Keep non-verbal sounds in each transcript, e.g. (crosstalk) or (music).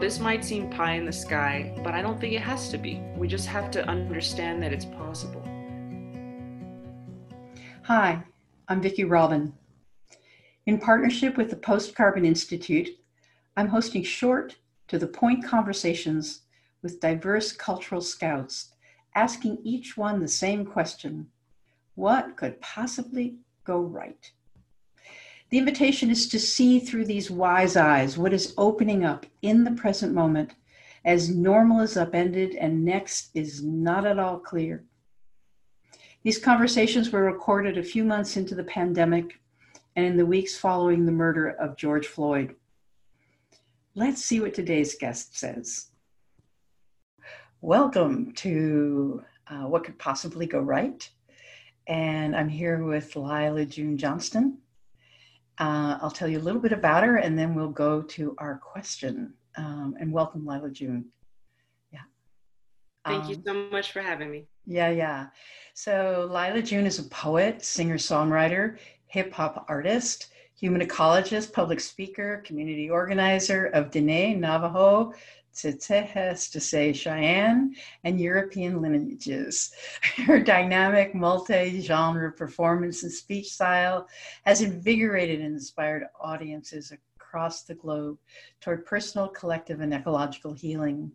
this might seem pie in the sky, but I don't think it has to be. We just have to understand that it's possible. Hi, I'm Vicki Robin. In partnership with the Post Carbon Institute, I'm hosting short, to the point conversations with diverse cultural scouts, asking each one the same question What could possibly go right? The invitation is to see through these wise eyes what is opening up in the present moment as normal is upended and next is not at all clear. These conversations were recorded a few months into the pandemic and in the weeks following the murder of George Floyd. Let's see what today's guest says. Welcome to uh, What Could Possibly Go Right. And I'm here with Lyla June Johnston. Uh, I'll tell you a little bit about her and then we'll go to our question. Um, and welcome, Lyla June. Yeah. Thank um, you so much for having me. Yeah, yeah. So, Lyla June is a poet, singer songwriter, hip hop artist, human ecologist, public speaker, community organizer of Dene, Navajo, Tsétsêhéstâhese Cheyenne, and European lineages. (laughs) Her dynamic, multi genre performance and speech style has invigorated and inspired audiences across the globe toward personal, collective, and ecological healing.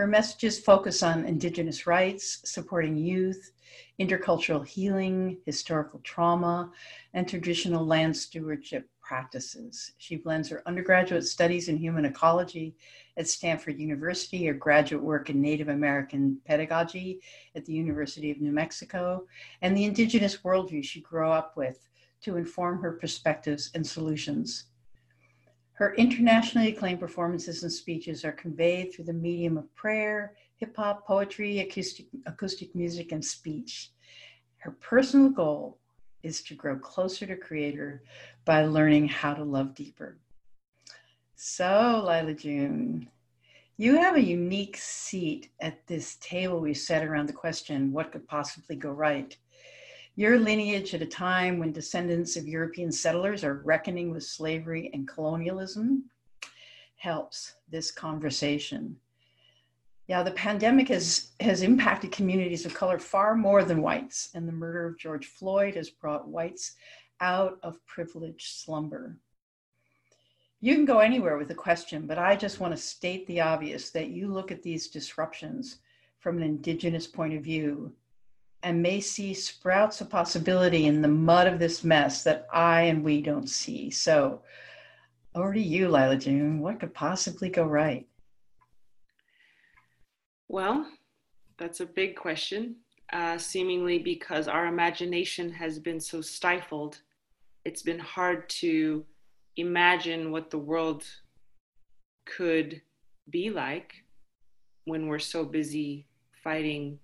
Her messages focus on Indigenous rights, supporting youth, intercultural healing, historical trauma, and traditional land stewardship practices. She blends her undergraduate studies in human ecology at Stanford University, her graduate work in Native American pedagogy at the University of New Mexico, and the indigenous worldview she grew up with to inform her perspectives and solutions. Her internationally acclaimed performances and speeches are conveyed through the medium of prayer, hip hop, poetry, acoustic, acoustic music, and speech. Her personal goal is to grow closer to Creator by learning how to love deeper. So, Lyla June, you have a unique seat at this table we set around the question what could possibly go right? Your lineage at a time when descendants of European settlers are reckoning with slavery and colonialism helps this conversation. Yeah, the pandemic has, has impacted communities of color far more than whites, and the murder of George Floyd has brought whites out of privileged slumber. You can go anywhere with a question, but I just want to state the obvious that you look at these disruptions from an Indigenous point of view and may see sprouts of possibility in the mud of this mess that I and we don't see. So, over to you, Lyla June. What could possibly go right? Well, that's a big question, uh, seemingly because our imagination has been so stifled. It's been hard to imagine what the world could be like when we're so busy fighting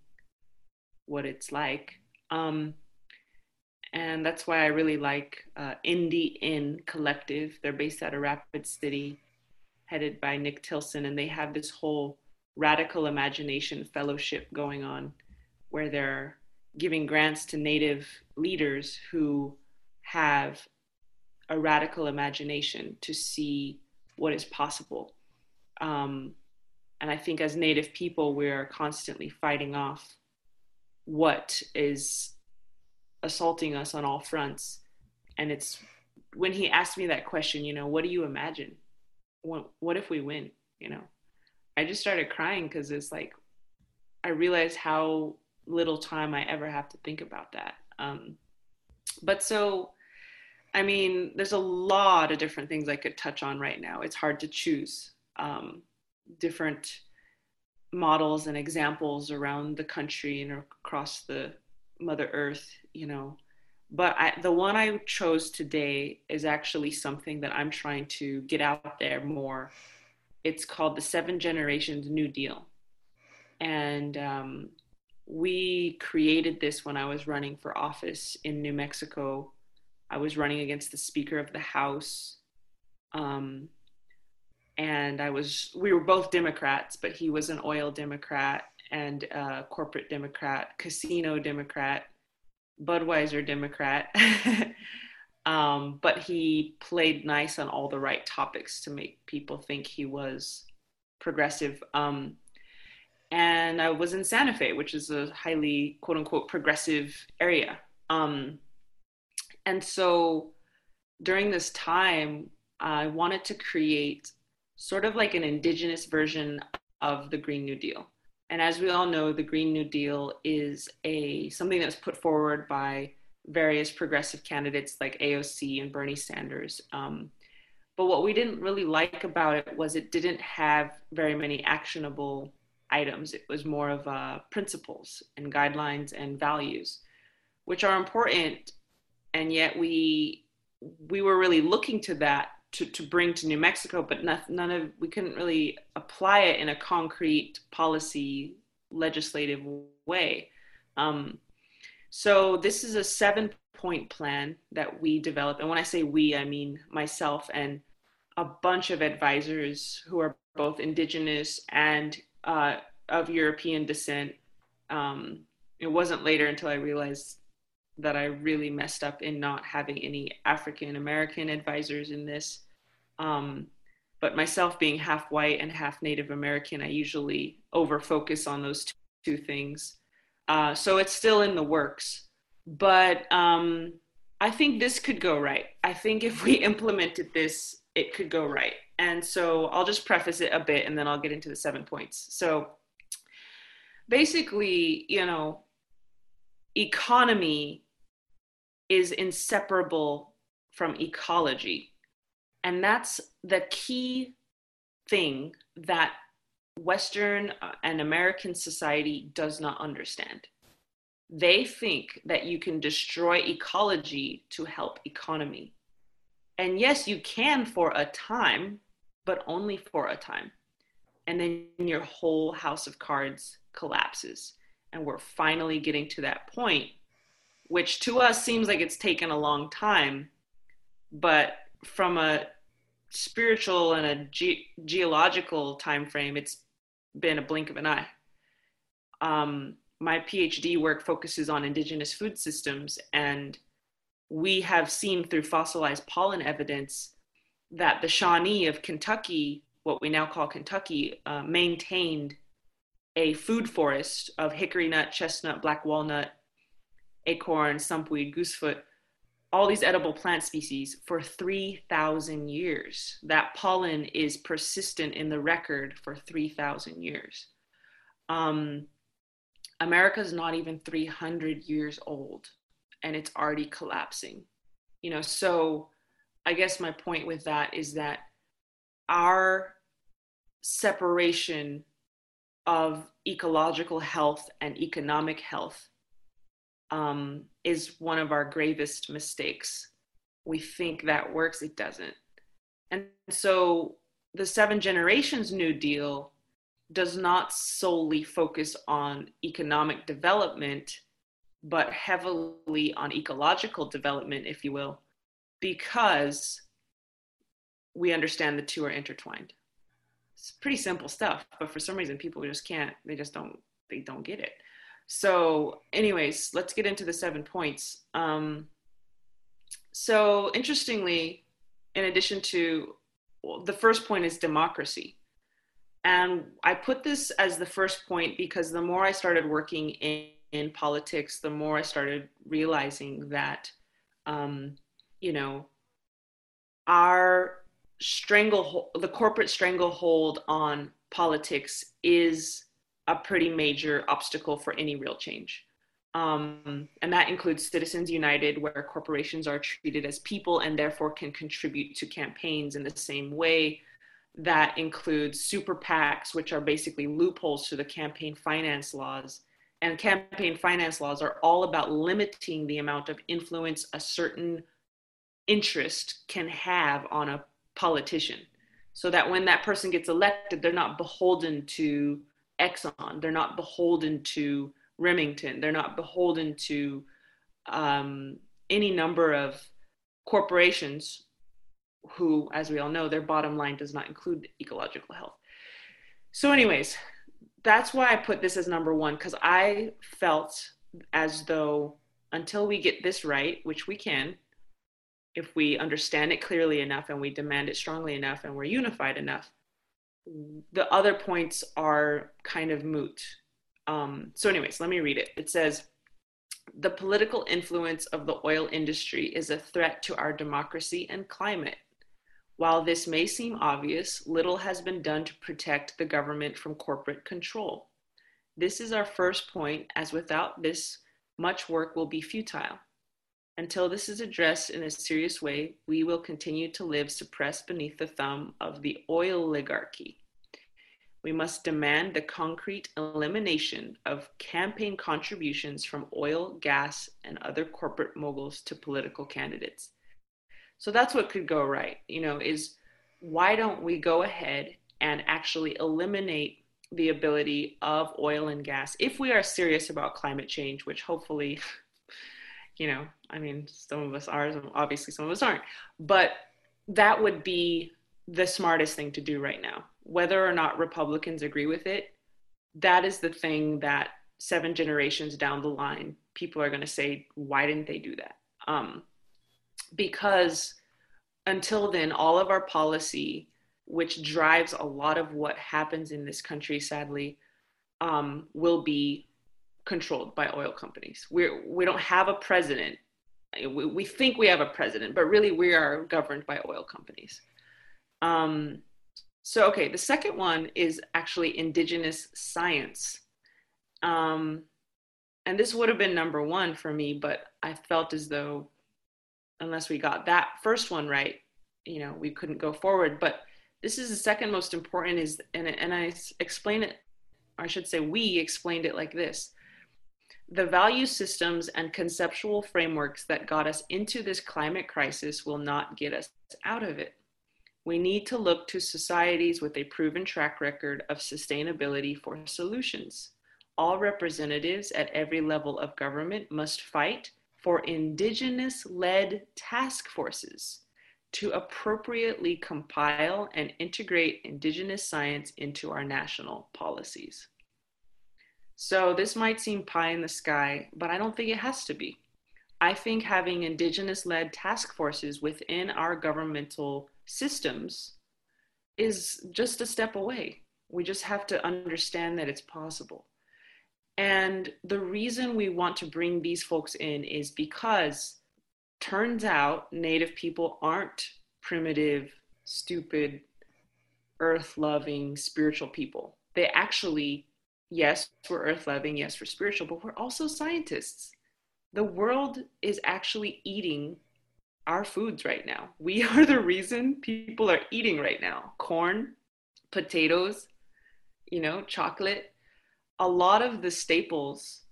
what it's like. Um, and that's why I really like uh, NDN Collective. They're based out of Rapid City, headed by Nick Tilsen, and they have this whole radical imagination fellowship going on where they're giving grants to native leaders who have a radical imagination to see what is possible. Um, and I think as native people, we're constantly fighting off what is assaulting us on all fronts. And it's when he asked me that question, you know, what do you imagine? What, what if we win? You know, I just started crying because it's like I realized how little time I ever have to think about that. Um, but so, I mean, there's a lot of different things I could touch on right now. It's hard to choose um, different models and examples around the country and across the Mother Earth, you know. But I, the one I chose today is actually something that I'm trying to get out there more it's called the Seven Generations New Deal. And um, we created this when I was running for office in New Mexico. I was running against the Speaker of the House. Um, and I was, we were both Democrats, but he was an oil Democrat and a corporate Democrat, casino Democrat, Budweiser Democrat. (laughs) Um, but he played nice on all the right topics to make people think he was progressive. Um, and I was in Santa Fe, which is a highly quote unquote progressive area. Um, and so during this time, I wanted to create sort of like an indigenous version of the Green New Deal. And as we all know, the Green New Deal is a something that was put forward by various progressive candidates like AOC and Bernie Sanders. Um, but what we didn't really like about it was it didn't have very many actionable items. It was more of uh, principles and guidelines and values, which are important. And yet we we were really looking to that to, to bring to New Mexico, but not, none of we couldn't really apply it in a concrete policy legislative way. Um, so this is a seven point plan that we developed. And when I say we, I mean myself and a bunch of advisors who are both indigenous and uh, of European descent. Um, it wasn't later until I realized that I really messed up in not having any African American advisors in this. Um, but myself being half white and half Native American, I usually over focus on those two, things. Uh, so it's still in the works. But um, I think this could go right. I think if we (laughs) implemented this, it could go right. And so I'll just preface it a bit and then I'll get into the seven points. So basically, you know, economy is inseparable from ecology. And that's the key thing that Western uh, and American society does not understand. They think that you can destroy ecology to help economy. And yes, you can for a time, but only for a time. And then your whole house of cards collapses. And we're finally getting to that point, which to us seems like it's taken a long time. But from a spiritual and a ge- geological time frame, it's been a blink of an eye. Um, my PhD work focuses on indigenous food systems, and we have seen through fossilized pollen evidence that the Shawnee of Kentucky, what we now call Kentucky, uh, maintained a food forest of hickory nut, chestnut, black walnut, acorn, sumpweed, goosefoot, all these edible plant species for 3,000 years. That pollen is persistent in the record for 3,000 years. Um, America's not even 300 years old and it's already collapsing. You know, so I guess my point with that is that our separation of ecological health and economic health um, is one of our gravest mistakes. We think that works, it doesn't. And so the Seven Generations New Deal does not solely focus on economic development, but heavily on ecological development, if you will because we understand the two are intertwined. It's pretty simple stuff, but for some reason people just can't, they just don't, they don't get it. So, anyways, let's get into the seven points. Um, so, interestingly, in addition to well, the first point is democracy. And I put this as the first point because the more I started working in, in politics, the more I started realizing that um, you know, our stranglehold, the corporate stranglehold on politics is a pretty major obstacle for any real change. Um, and that includes Citizens United, where corporations are treated as people and therefore can contribute to campaigns in the same way. That includes super PACs, which are basically loopholes to the campaign finance laws. And campaign finance laws are all about limiting the amount of influence a certain interest can have on a politician so that when that person gets elected they're not beholden to exxon. They're not beholden to remington. They're not beholden to um, any number of corporations who as we all know their bottom line does not include ecological health. So anyways that's why i put this as number one because i felt as though until we get this right which we can if we understand it clearly enough and we demand it strongly enough and we're unified enough, the other points are kind of moot. Um, so, anyways, let me read it. It says, the political influence of the oil industry is a threat to our democracy and climate. While this may seem obvious, little has been done to protect the government from corporate control. This is our first point, as without this, much work will be futile. Until this is addressed in a serious way, we will continue to live suppressed beneath the thumb of the oil oligarchy. We must demand the concrete elimination of campaign contributions from oil, gas, and other corporate moguls to political candidates. So that's what could go right, you know, is why don't we go ahead and actually eliminate the ability of oil and gas if we are serious about climate change, which hopefully (laughs) you know, I mean, some of us are, obviously some of us aren't, but that would be the smartest thing to do right now. Whether or not Republicans agree with it, that is the thing that seven generations down the line, people are going to say, why didn't they do that? Um, because until then, all of our policy, which drives a lot of what happens in this country, sadly, um, will be controlled by oil companies. We're, we don't have a president. We, we think we have a president, but really we are governed by oil companies. Um, so, okay, the second one is actually indigenous science. Um, and this would have been number one for me, but I felt as though unless we got that first one right, you know, we couldn't go forward. But this is the second most important is, and, and I explain it, I should say we explained it like this the value systems and conceptual frameworks that got us into this climate crisis will not get us out of it. We need to look to societies with a proven track record of sustainability for solutions. All representatives at every level of government must fight for indigenous led task forces to appropriately compile and integrate indigenous science into our national policies. So this might seem pie in the sky, but I don't think it has to be. I think having indigenous led task forces within our governmental systems is just a step away. We just have to understand that it's possible. And the reason we want to bring these folks in is because turns out Native people aren't primitive, stupid, earth loving, spiritual people. They actually yes, we're earth loving, yes, we're spiritual, but we're also scientists. The world is actually eating our foods right now. We (laughs) are the reason people are eating right now corn, potatoes, you know, chocolate. A lot of the staples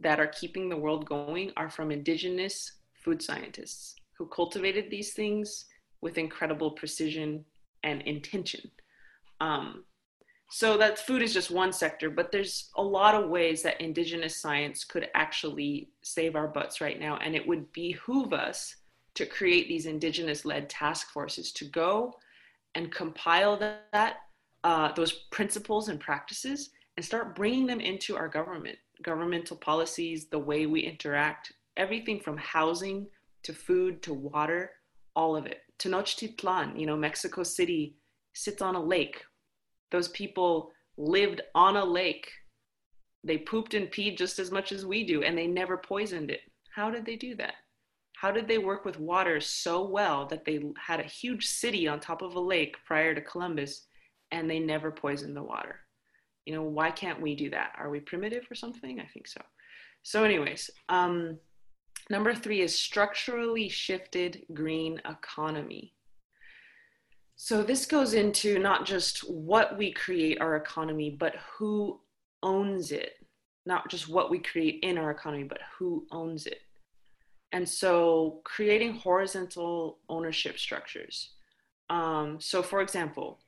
that are keeping the world going are from indigenous food scientists who cultivated these things with incredible precision and intention. Um, so that food is just one sector, but there's a lot of ways that indigenous science could actually save our butts right now. And it would behoove us to create these indigenous led task forces to go and compile that, uh, those principles and practices and start bringing them into our government, governmental policies, the way we interact, everything from housing to food to water, all of it. Tenochtitlan, you know, Mexico City sits on a lake those people lived on a lake. They pooped and peed just as much as we do, and they never poisoned it. How did they do that? How did they work with water so well that they had a huge city on top of a lake prior to Columbus and they never poisoned the water? You know, why can't we do that? Are we primitive or something? I think so. So, anyways, um, number three is structurally shifted green economy. So this goes into not just what we create our economy, but who owns it. Not just what we create in our economy, but who owns it. And so creating horizontal ownership structures. Um, so, for example,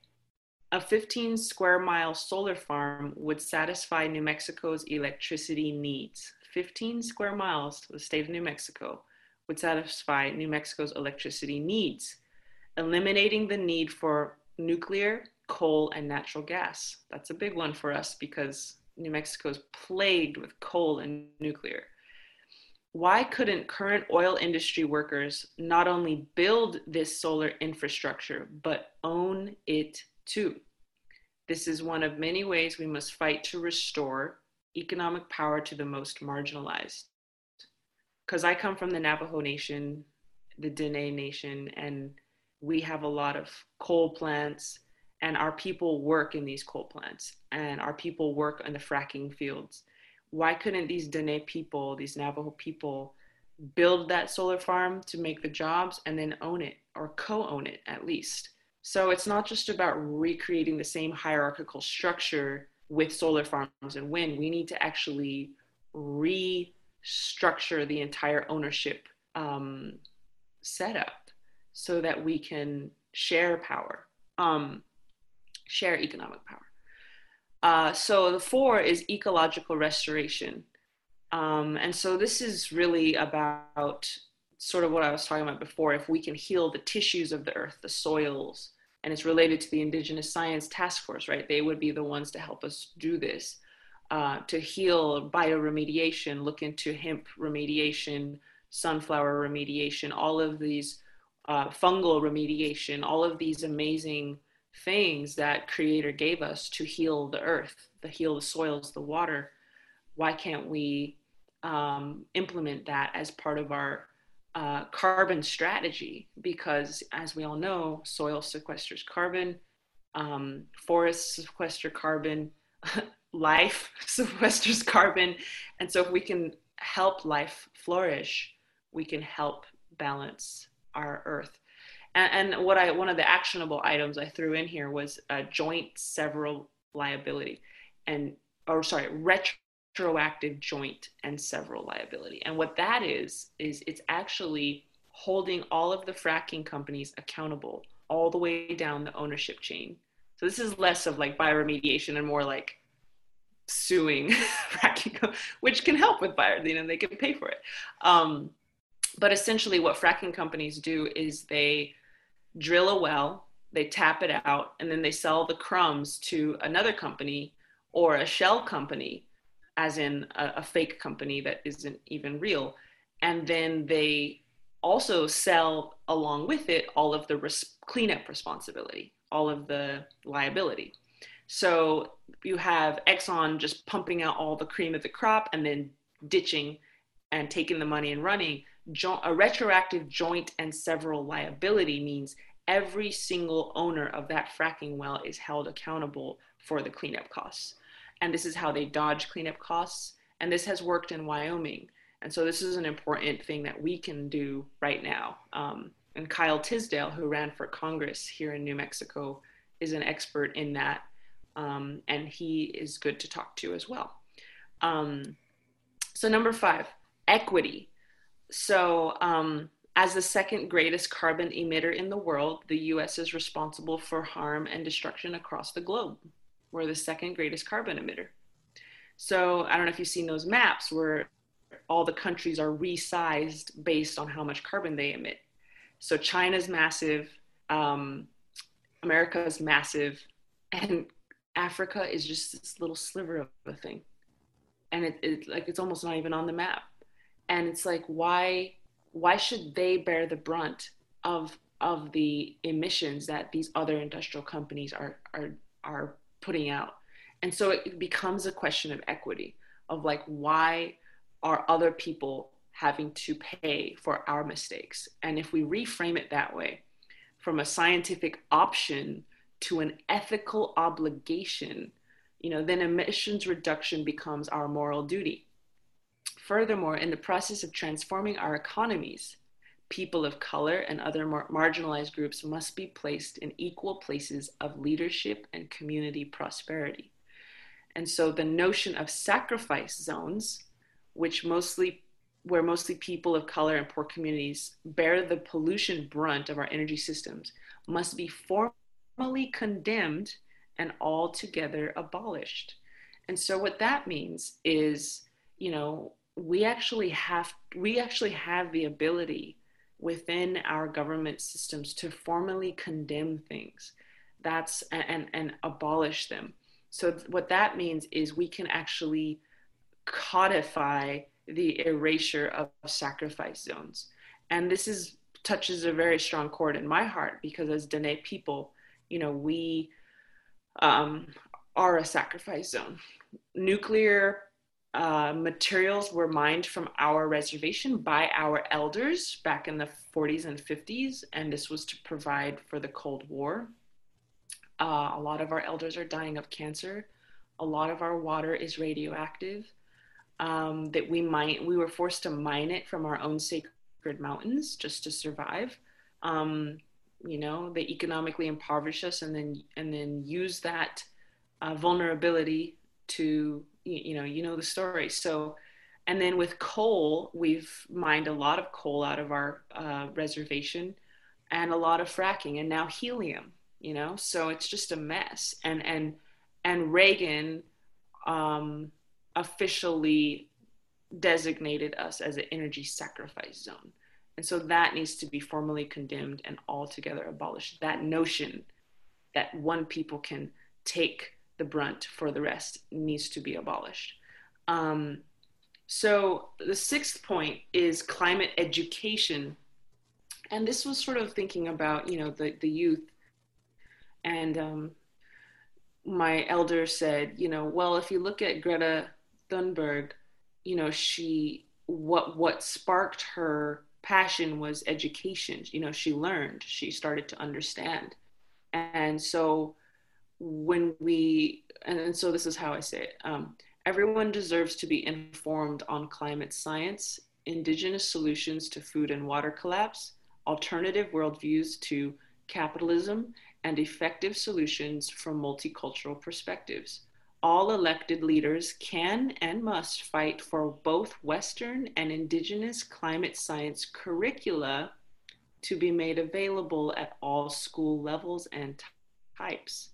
a 15 square mile solar farm would satisfy New Mexico's electricity needs. 15 square miles, the state of New Mexico, would satisfy New Mexico's electricity needs eliminating the need for nuclear, coal, and natural gas. That's a big one for us because New Mexico is plagued with coal and nuclear. Why couldn't current oil industry workers not only build this solar infrastructure, but own it too? This is one of many ways we must fight to restore economic power to the most marginalized. Because I come from the Navajo Nation, the Dene Nation, and we have a lot of coal plants, and our people work in these coal plants, and our people work in the fracking fields. Why couldn't these Dene people, these Navajo people, build that solar farm to make the jobs and then own it or co own it at least? So it's not just about recreating the same hierarchical structure with solar farms and wind. We need to actually restructure the entire ownership um, setup so that we can share power, um, share economic power. Uh, so the four is ecological restoration. Um, and so this is really about sort of what I was talking about before. If we can heal the tissues of the earth, the soils, and it's related to the Indigenous Science Task Force, right? They would be the ones to help us do this, uh, to heal bioremediation, look into hemp remediation, sunflower remediation, all of these uh, fungal remediation, all of these amazing things that Creator gave us to heal the earth, to heal the soils, the water. Why can't we um, implement that as part of our uh, carbon strategy because, as we all know, soil sequesters carbon, um, forests sequester carbon, (laughs) life (laughs) sequesters carbon. And so, if we can help life flourish, we can help balance our earth. And, and what I one of the actionable items I threw in here was a joint several liability, and or sorry, retroactive joint and several liability. And what that is, is it's actually holding all of the fracking companies accountable all the way down the ownership chain. So this is less of like bioremediation and more like suing (laughs) fracking, which can help with bio, you know, they can pay for it. Um, but essentially what fracking companies do is they drill a well, they tap it out, and then they sell the crumbs to another company or a shell company as in a, a fake company that isn't even real. And then they also sell along with it all of the res- cleanup responsibility, all of the liability. So you have Exxon just pumping out all the cream of the crop and then ditching and taking the money and running. Jo- a retroactive joint and several liability means every single owner of that fracking well is held accountable for the cleanup costs and this is how they dodge cleanup costs. And this has worked in Wyoming. And so this is an important thing that we can do right now. Um, and Kyle Tisdel, who ran for Congress here in New Mexico, is an expert in that. Um, and he is good to talk to as well. Um, so, number five, equity. So, um, as the second greatest carbon emitter in the world, the US is responsible for harm and destruction across the globe. We're the second greatest carbon emitter. So I don't know if you've seen those maps where all the countries are resized based on how much carbon they emit. So China's massive, um, America's massive, and Africa is just this little sliver of a thing. And it, it like it's almost not even on the map. And it's like why why should they bear the brunt of of the emissions that these other industrial companies are are are putting out. And so it becomes a question of equity of like, why are other people having to pay for our mistakes? And if we reframe it that way, from a scientific option to an ethical obligation, you know, then emissions reduction becomes our moral duty. Furthermore, in the process of transforming our economies, people of color and other mar- marginalized groups must be placed in equal places of leadership and community prosperity. And so the notion of sacrifice zones, which mostly where mostly people of color and poor communities bear the pollution brunt of our energy systems, must be formally condemned and altogether abolished. And so what that means is, you know, we actually have we actually have the ability within our government systems to formally condemn things. That's and and abolish them. So what that means is we can actually codify the erasure of sacrifice zones. And this is touches a very strong chord in my heart because as Dene people you know we um, are a sacrifice zone. Nuclear uh, materials were mined from our reservation by our elders back in the 40s and 50s, and this was to provide for the Cold War. Uh, a lot of our elders are dying of cancer. A lot of our water is radioactive. Um, that we mine, we were forced to mine it from our own sacred mountains just to survive. Um, you know, they economically impoverish us and then and then use that uh, vulnerability to you know you know the story. So and then with coal we've mined a lot of coal out of our uh, reservation and a lot of fracking and now helium you know? So it's just a mess. And and and reagan um, officially designated us as an energy sacrifice zone. And so that needs to be formally condemned and altogether abolished. That notion that one people can take the brunt for the rest needs to be abolished. Um, so the sixth point is climate education. And this was sort of thinking about, you know, the, the youth. And um, my elder said, you know, well, if you look at Greta Thunberg, you know, she, what, what sparked her passion was education. You know, she learned, she started to understand. And so when we and, so this is how i say it um, everyone deserves to be informed on climate science indigenous solutions to food and water collapse alternative worldviews to capitalism and effective solutions from multicultural perspectives all elected leaders can and must fight for both Western and Indigenous climate science curricula to be made available at all school levels and types.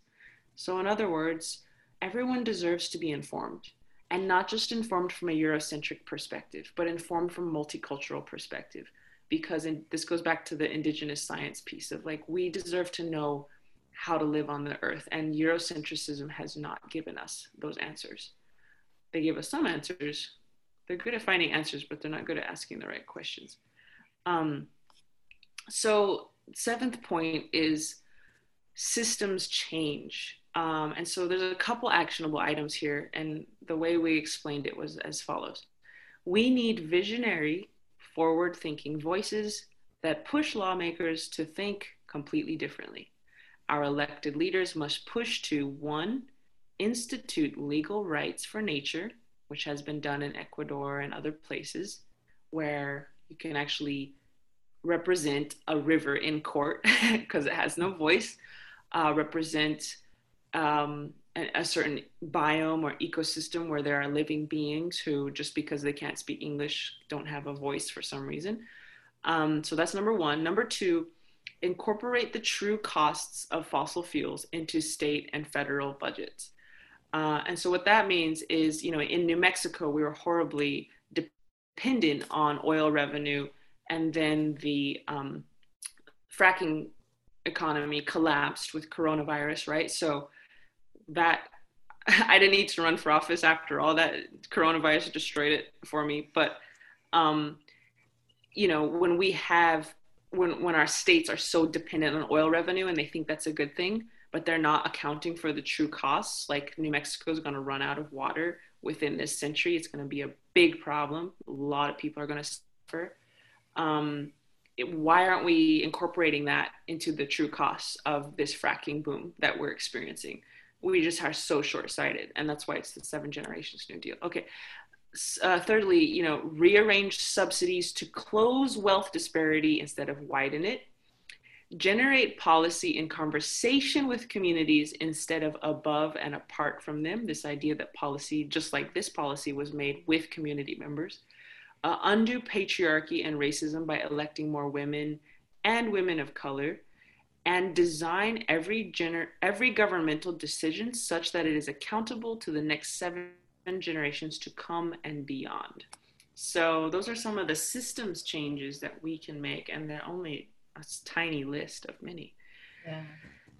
So, in other words, everyone deserves to be informed and not just informed from a Eurocentric perspective, but informed from a multicultural perspective. Because in, this goes back to the indigenous science piece of like, we deserve to know how to live on the earth. And Eurocentricism has not given us those answers. They give us some answers. They're good at finding answers, but they're not good at asking the right questions. Um, so, seventh point is systems change. Um, and so there's a couple actionable items here, and the way we explained it was as follows We need visionary, forward thinking voices that push lawmakers to think completely differently. Our elected leaders must push to one, institute legal rights for nature, which has been done in Ecuador and other places where you can actually represent a river in court (laughs) because it has no voice, uh, represent um, a, certain biome or ecosystem where there are living beings who, just because they can't speak English, don't have a voice for some reason. Um, so that's number one. Number two, incorporate the true costs of fossil fuels into state and federal budgets. Uh, and so what that means is, you know, in New Mexico, we were horribly dependent on oil revenue, and then the um, fracking economy collapsed with coronavirus, right? So that (laughs) I didn't need to run for office after all that coronavirus destroyed it for me. But um, you know, when we have when when our states are so dependent on oil revenue and they think that's a good thing, but they're not accounting for the true costs, like New Mexico is going to run out of water within this century. It's going to be a big problem. A lot of people are going to suffer. Um, it, why aren't we incorporating that into the true costs of this fracking boom that we're experiencing? We just are so short-sighted and that's why it's the seven generations new deal. Okay uh, thirdly you know rearrange subsidies to close wealth disparity instead of widen it. Generate policy in conversation with communities instead of above and apart from them. This idea that policy just like this policy was made with community members. Uh, undo patriarchy and racism by electing more women and women of color and design every gener- every governmental decision such that it is accountable to the next seven generations to come and beyond. So those are some of the systems changes that we can make, and they're only a tiny list of many. Yeah.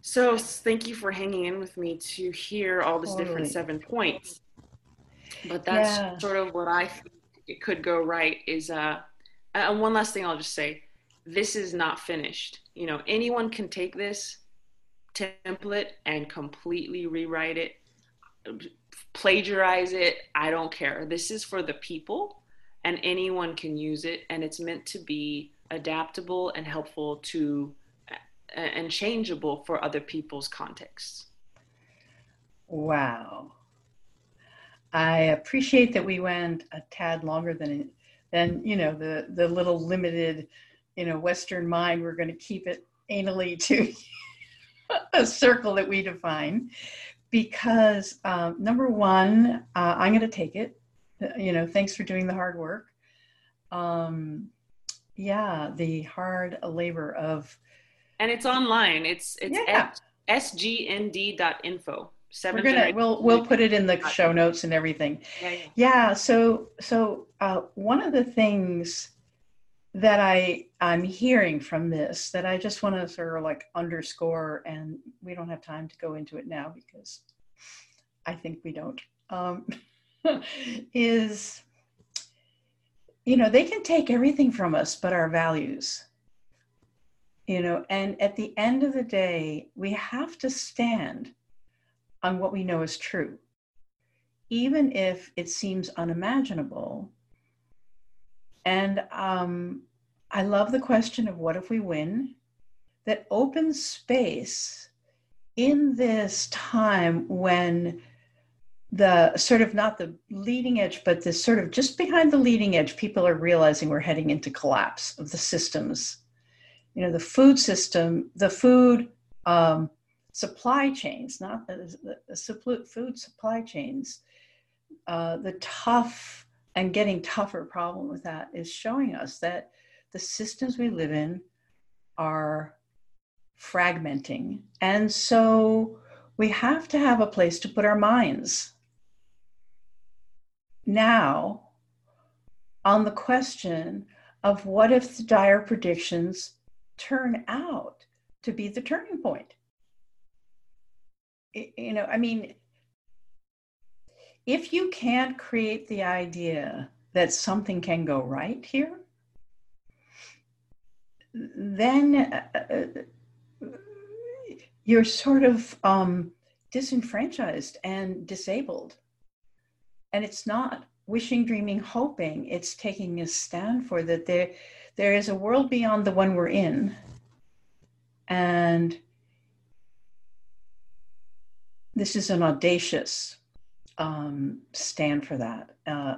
So thank you for hanging in with me to hear all these totally. different seven points. But that's yeah. sort of what I think it could go right. Is uh, and one last thing I'll just say: this is not finished you know anyone can take this template and completely rewrite it, plagiarize it. I don't care. This is for the people, and anyone can use it, and it's meant to be adaptable and helpful to and changeable for other people's contexts. Wow. I appreciate that we went a tad longer than than you know the the little limited you know Western mind. We're going to keep it anally to (laughs) a circle that we define because um, number one, uh, I'm going to take it. You know, thanks for doing the hard work. Um, yeah, the hard labor of. And it's online. It's it's yeah. sgnd.info. We're gonna we'll we'll put it in the show notes and everything. Yeah. yeah. yeah so so uh, one of the things that I I'm hearing from this that I just want to sort of like underscore, and we don't have time to go into it now because I think we don't. Um, (laughs) is you know they can take everything from us but our values. You know and at the end of the day we have to stand on what we know is true. Even if it seems unimaginable. And um, I love the question of what if we win? That opens space in this time when the sort of not the leading edge, but the sort of just behind the leading edge, people are realizing we're heading into collapse of the systems. You know, the food system, the food um, supply chains, not the, the, the food supply chains, uh, the tough and getting tougher problem with that is showing us that the systems we live in are fragmenting. And so we have to have a place to put our minds. Now, on the question of what if the dire predictions turn out to be the turning point? You know, I mean, if you can't create the idea that something can go right here, then uh, you're sort of um, disenfranchised and disabled. And it's not wishing, dreaming, hoping. It's taking a stand for that there, there is a world beyond the one we're in. And this is an audacious um, stand for that. Uh,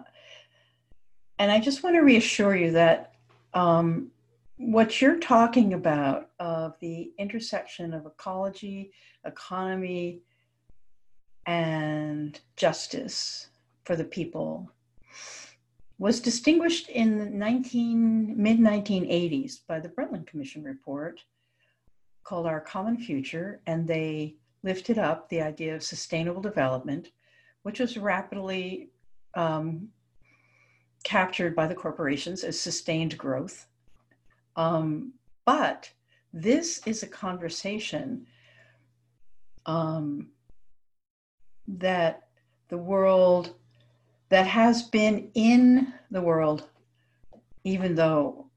and I just want to reassure you that um, what you're talking about of the intersection of ecology, economy, and justice for the people was distinguished in the 19, mid 1980s by the Brundtland Commission report called Our Common Future, and they lifted up the idea of sustainable development which was rapidly um, captured by the corporations as sustained growth. Um, but this is a conversation um, that the world, that has been in the world, even though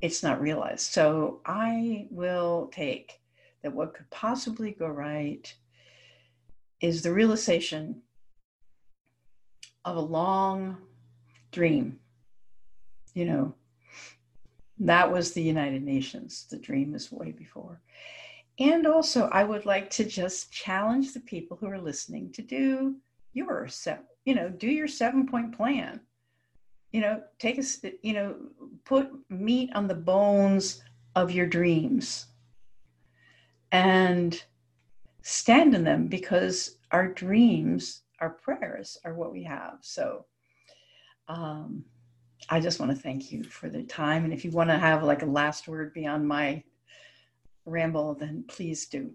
it's not realized. So I will take that what could possibly go right is the realization of a long dream. You know, that was the United Nations. The dream is way before. And also, I would like to just challenge the people who are listening to do your seven, you know, do your seven point plan. You know, take a, you know, put meat on the bones of your dreams and stand in them because our dreams our prayers are what we have. So um, I just want to thank you for the time. And if you want to have like a last word beyond my ramble, then please do.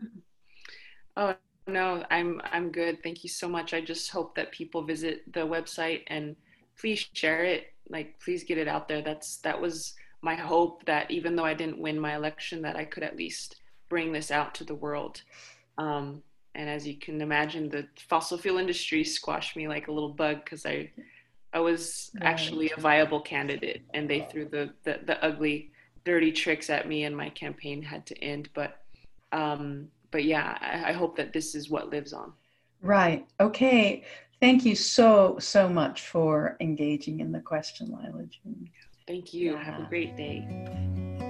Oh no, I'm I'm good. Thank you so much. I just hope that people visit the website and please share it. Like please get it out there. That's that was my hope that even though I didn't win my election, that I could at least bring this out to the world. Um, and as you can imagine the fossil fuel industry squashed me like a little bug because i i was right. actually a viable candidate and they threw the, the, the ugly dirty tricks at me and my campaign had to end but um, but yeah, I, I hope that this is what lives on. Right. Okay. Thank you so, so much for engaging in the question, Lyla June. Thank you. Yeah. Have a great day.